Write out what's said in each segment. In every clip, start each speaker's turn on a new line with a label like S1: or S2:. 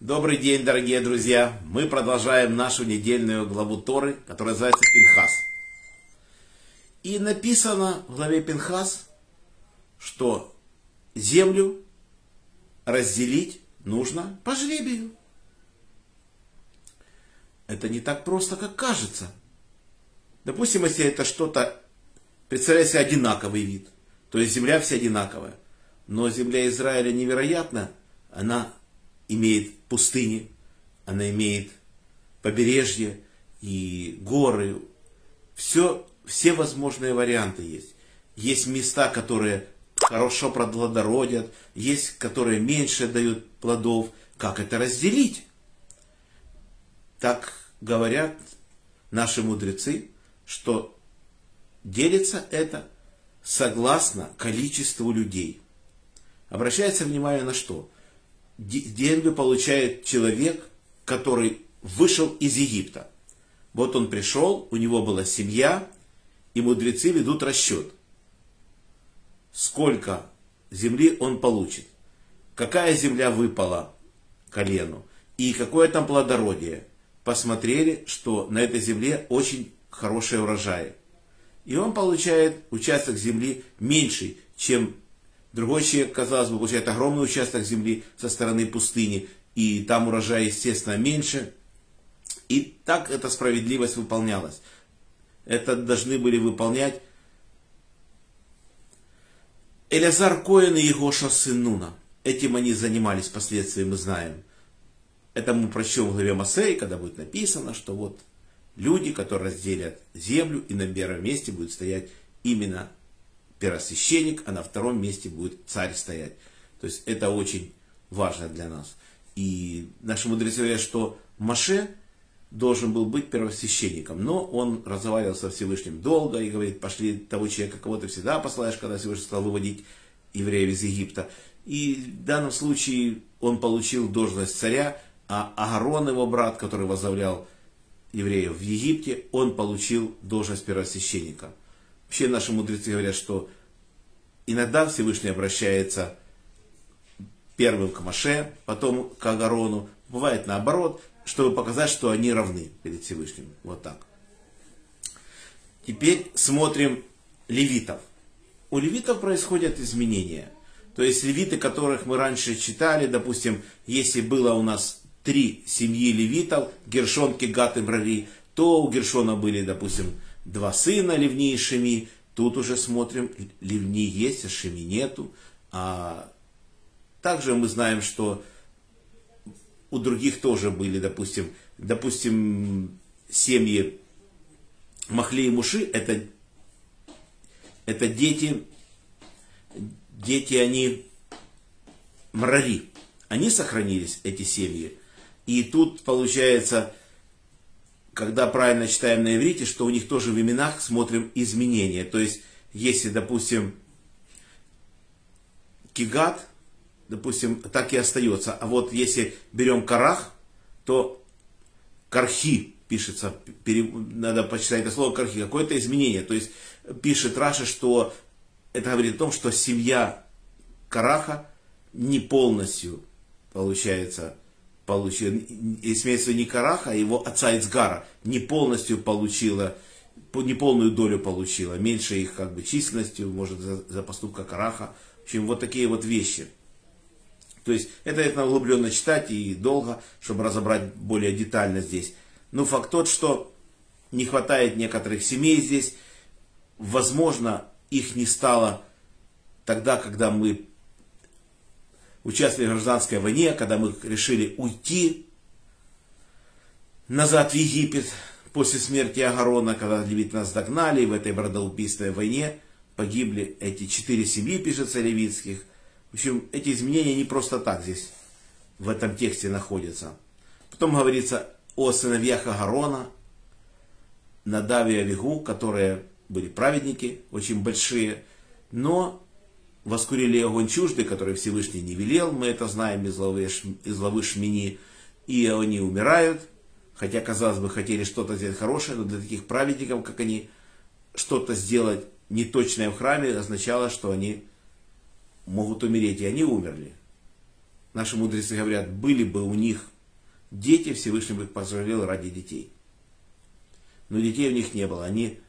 S1: Добрый день, дорогие друзья! Мы продолжаем нашу недельную главу Торы, которая называется Пинхас. И написано в главе Пинхас, что землю разделить нужно по жребию. Это не так просто, как кажется. Допустим, если это что-то, представляете себе одинаковый вид, то есть земля вся одинаковая. Но земля Израиля невероятна, она имеет пустыни, она имеет побережье и горы. Все, все возможные варианты есть. Есть места, которые хорошо плодородят, есть, которые меньше дают плодов. Как это разделить? Так говорят наши мудрецы, что делится это согласно количеству людей. Обращается внимание на что? Деньги получает человек, который вышел из Египта. Вот он пришел, у него была семья, и мудрецы ведут расчет. Сколько земли он получит? Какая земля выпала колену? И какое там плодородие? Посмотрели, что на этой земле очень хорошие урожаи. И он получает участок земли меньший, чем другой человек, казалось бы, получает огромный участок земли со стороны пустыни, и там урожай, естественно, меньше. И так эта справедливость выполнялась. Это должны были выполнять Элязар Коин и Егоша сын. Этим они занимались впоследствии, мы знаем. Это мы прочтем в главе Масей, когда будет написано, что вот люди, которые разделят землю, и на первом месте будет стоять именно первосвященник, а на втором месте будет царь стоять. То есть это очень важно для нас. И наши мудрецы говорят, что Маше должен был быть первосвященником, но он разговаривал со Всевышним долго и говорит, пошли того человека, кого ты всегда посылаешь, когда Всевышний сказал выводить евреев из Египта. И в данном случае он получил должность царя, а Агарон, его брат, который возглавлял евреев в Египте, он получил должность первосвященника. Вообще наши мудрецы говорят, что иногда Всевышний обращается первым к Маше, потом к Агарону. Бывает наоборот, чтобы показать, что они равны перед Всевышним. Вот так. Теперь смотрим левитов. У левитов происходят изменения. То есть левиты, которых мы раньше читали, допустим, если было у нас три семьи левитов, Гершон, Кегат и Брари, то у Гершона были, допустим, два сына Ливни и Шеми. Тут уже смотрим, Ливни есть, а Шеми нету. А также мы знаем, что у других тоже были, допустим, допустим, семьи Махли и Муши, это, это дети, дети они мрари. Они сохранились, эти семьи. И тут получается, когда правильно читаем на иврите, что у них тоже в именах смотрим изменения. То есть, если, допустим, Кигат, допустим, так и остается. А вот если берем Карах, то Кархи пишется, надо почитать это слово Кархи, какое-то изменение. То есть, пишет Раша, что это говорит о том, что семья Караха не полностью, получается, получила, если имеется не Караха, а его отца Ицгара, не полностью получила, не полную долю получила, меньше их как бы численностью, может, за, за поступка Караха. В общем, вот такие вот вещи. То есть, это, это углубленно читать и долго, чтобы разобрать более детально здесь. Но факт тот, что не хватает некоторых семей здесь. Возможно, их не стало тогда, когда мы участвовали в гражданской войне, когда мы решили уйти назад в Египет после смерти Агарона, когда левит нас догнали, в этой бродоубийственной войне погибли эти четыре семьи, пишется левитских. В общем, эти изменения не просто так здесь, в этом тексте находятся. Потом говорится о сыновьях Агарона, Надаве и Авигу, которые были праведники, очень большие, но воскурили огонь чуждый, который Всевышний не велел, мы это знаем из главы, из главы Шмини, и они умирают, хотя, казалось бы, хотели что-то сделать хорошее, но для таких праведников, как они, что-то сделать неточное в храме означало, что они могут умереть, и они умерли. наши мудрецы говорят, были бы у них дети, Всевышний бы их позволил ради детей. Но детей у них не было. Они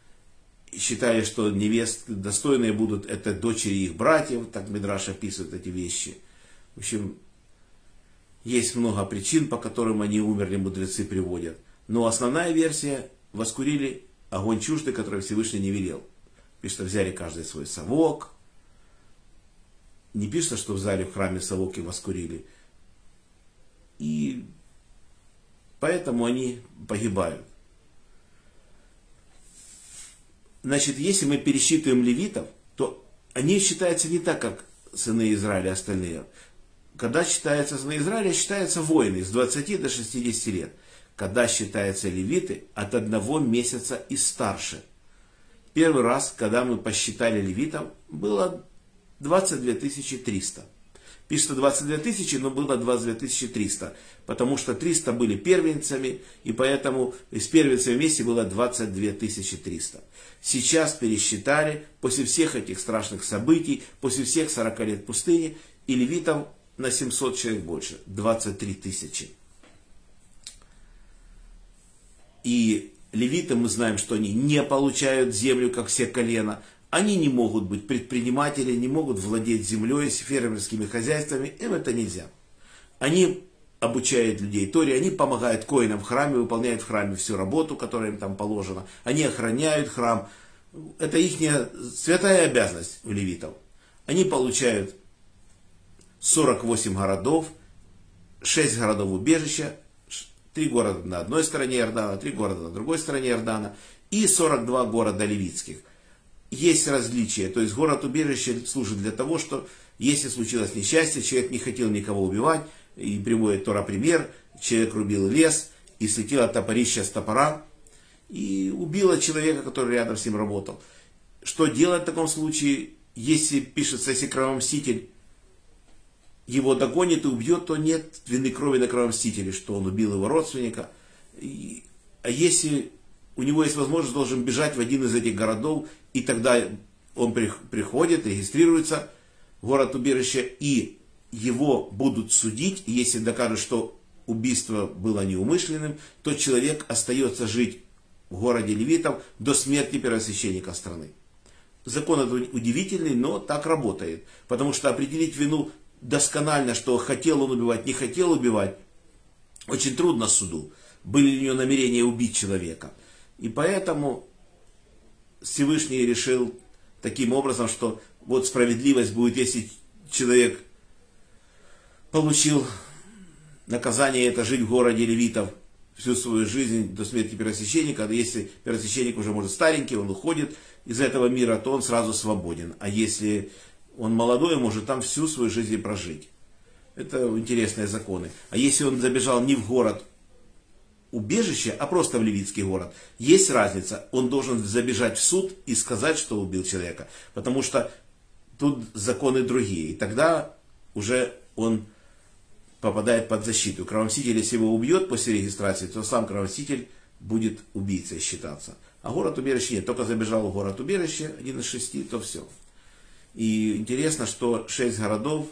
S1: считали, что невест достойные будут, это дочери их братьев, так Мидраш описывает эти вещи. В общем, есть много причин, по которым они умерли, мудрецы приводят. Но основная версия, воскурили огонь чуждый, который Всевышний не велел. Пишет, взяли каждый свой совок. Не пишется, что взяли в храме совок и воскурили. И поэтому они погибают. Значит, если мы пересчитываем левитов, то они считаются не так, как сыны Израиля остальные. Когда считаются сыны Израиля, считаются воины с 20 до 60 лет. Когда считаются левиты, от одного месяца и старше. Первый раз, когда мы посчитали левитов, было 22 300. Пишется 22 тысячи, но было 22 300, потому что 300 были первенцами, и поэтому с первенцами вместе было 22 300. Сейчас пересчитали, после всех этих страшных событий, после всех 40 лет пустыни, и левитов на 700 человек больше, 23 тысячи. И левиты, мы знаем, что они не получают землю, как все колена, они не могут быть предприниматели, не могут владеть землей, фермерскими хозяйствами, им это нельзя. Они обучают людей Торе, они помогают коинам в храме, выполняют в храме всю работу, которая им там положена. Они охраняют храм. Это их святая обязанность у левитов. Они получают 48 городов, 6 городов убежища, 3 города на одной стороне Иордана, 3 города на другой стороне Иордана и 42 города левитских есть различия. То есть город-убежище служит для того, что если случилось несчастье, человек не хотел никого убивать, и приводит Тора пример, человек рубил лес, и слетело топорище с топора, и убило человека, который рядом с ним работал. Что делать в таком случае, если пишется, если кровомститель его догонит и убьет, то нет вины крови на кровомстителе, что он убил его родственника. И, а если у него есть возможность, должен бежать в один из этих городов, и тогда он приходит, регистрируется в город убежище, и его будут судить, и если докажут, что убийство было неумышленным, то человек остается жить в городе левитов до смерти первосвященника страны. Закон этот удивительный, но так работает. Потому что определить вину досконально, что хотел он убивать, не хотел убивать, очень трудно суду. Были ли у него намерения убить человека. И поэтому Всевышний решил таким образом, что вот справедливость будет, если человек получил наказание это жить в городе левитов всю свою жизнь до смерти первосвященника, а если первосвященник уже может старенький, он уходит из этого мира, то он сразу свободен. А если он молодой, может там всю свою жизнь прожить. Это интересные законы. А если он забежал не в город убежище, а просто в Левитский город, есть разница. Он должен забежать в суд и сказать, что убил человека. Потому что тут законы другие. И тогда уже он попадает под защиту. Кровомститель, если его убьет после регистрации, то сам кровомститель будет убийцей считаться. А город убежище нет. Только забежал в город убежище, один из шести, то все. И интересно, что шесть городов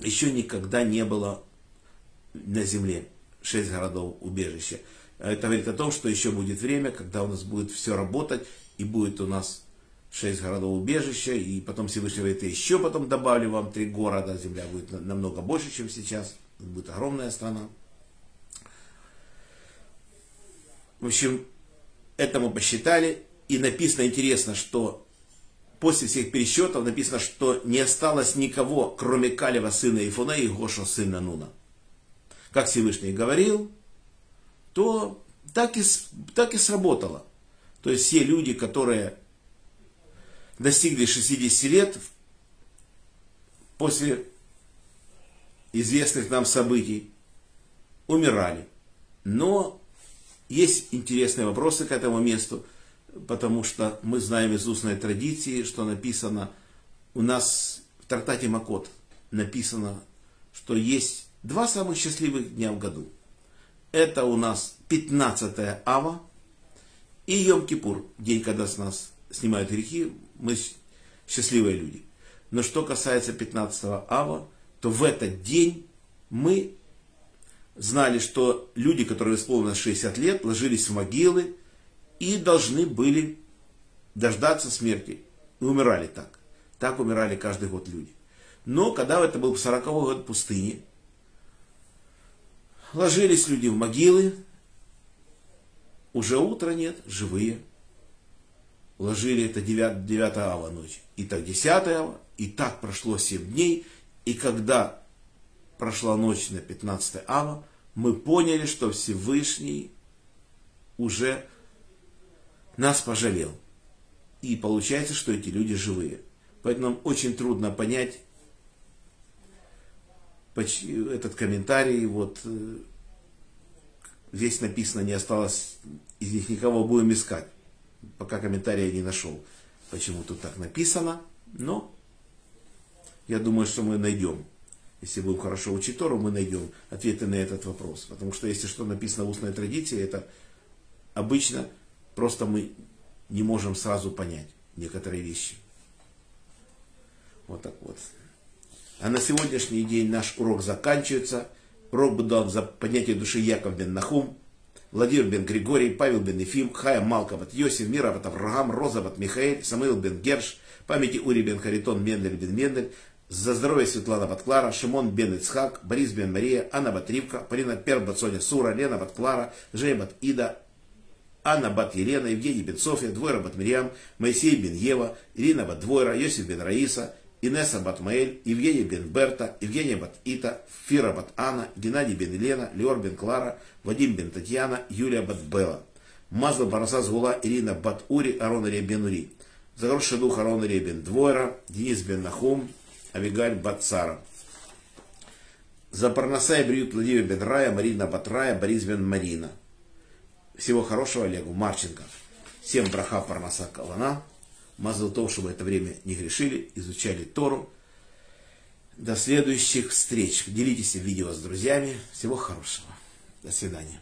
S1: еще никогда не было на земле шесть городов убежища. Это говорит о том, что еще будет время, когда у нас будет все работать, и будет у нас шесть городов убежища, и потом Всевышний говорит, еще потом добавлю вам три города, земля будет намного больше, чем сейчас, будет огромная страна. В общем, это мы посчитали, и написано интересно, что после всех пересчетов написано, что не осталось никого, кроме Калева, сына Ифуна и Гоша, сына Нуна как Всевышний говорил, то так и, так и сработало. То есть все люди, которые достигли 60 лет после известных нам событий, умирали. Но есть интересные вопросы к этому месту, потому что мы знаем из устной традиции, что написано у нас в трактате Макот, написано, что есть Два самых счастливых дня в году. Это у нас 15 ава и Йом-Кипур, день, когда с нас снимают грехи, мы счастливые люди. Но что касается 15 ава, то в этот день мы знали, что люди, которые исполнилось 60 лет, ложились в могилы и должны были дождаться смерти. И умирали так. Так умирали каждый год люди. Но когда это был 40 год пустыни, ложились люди в могилы, уже утра нет, живые. Ложили это 9, 9 ава ночь. И так 10 ава, и так прошло 7 дней. И когда прошла ночь на 15 ава, мы поняли, что Всевышний уже нас пожалел. И получается, что эти люди живые. Поэтому нам очень трудно понять этот комментарий. Вот э, здесь написано, не осталось из них никого, будем искать. Пока комментария не нашел, почему тут так написано. Но я думаю, что мы найдем. Если будем хорошо учить Тору, мы найдем ответы на этот вопрос. Потому что если что написано в устной традиции, это обычно просто мы не можем сразу понять некоторые вещи. Вот так вот. А на сегодняшний день наш урок заканчивается. Урок был дан за поднятие души Яков бен Нахум, Владимир бен Григорий, Павел бен Ефим, Хая Малковат, Йосиф, Мироват Авраам, Розоват Михаил, Самуил бен Герш, памяти Ури бен Харитон, Мендель бен Мендель, за здоровье Светлана Батклара, Шимон бен Ицхак, Борис бен Мария, Анна Батривка, Полина Пербат Батсоня Сура, Лена Батклара, Женя Бат Ида, Анна Бат Елена, Евгений бен София, Двойра Бат Мирьям, Моисей бен Ева, Ирина Бат Двойра, Йосиф бен Раиса, Инесса Бат Маэль, Евгений бен Берта, Евгения Бат Ита, Фира Бат Анна, Геннадий бен Елена, Леор бен Клара, Вадим бен Татьяна, Юлия Бат Белла. Мазла Бараса Згула, Ирина Бат Ури, Арон бен Ури. Загорший дух Арон бен Двойра, Денис бен Нахум, Авигаль Бацара. За Парнасай бриют Владимир бен Рая, Марина Батрая, Борис бен Марина. Всего хорошего Олегу Марченко. Всем браха Парнаса Калана. Мазал то, чтобы это время не грешили, изучали Тору. До следующих встреч. Делитесь видео с друзьями. Всего хорошего. До свидания.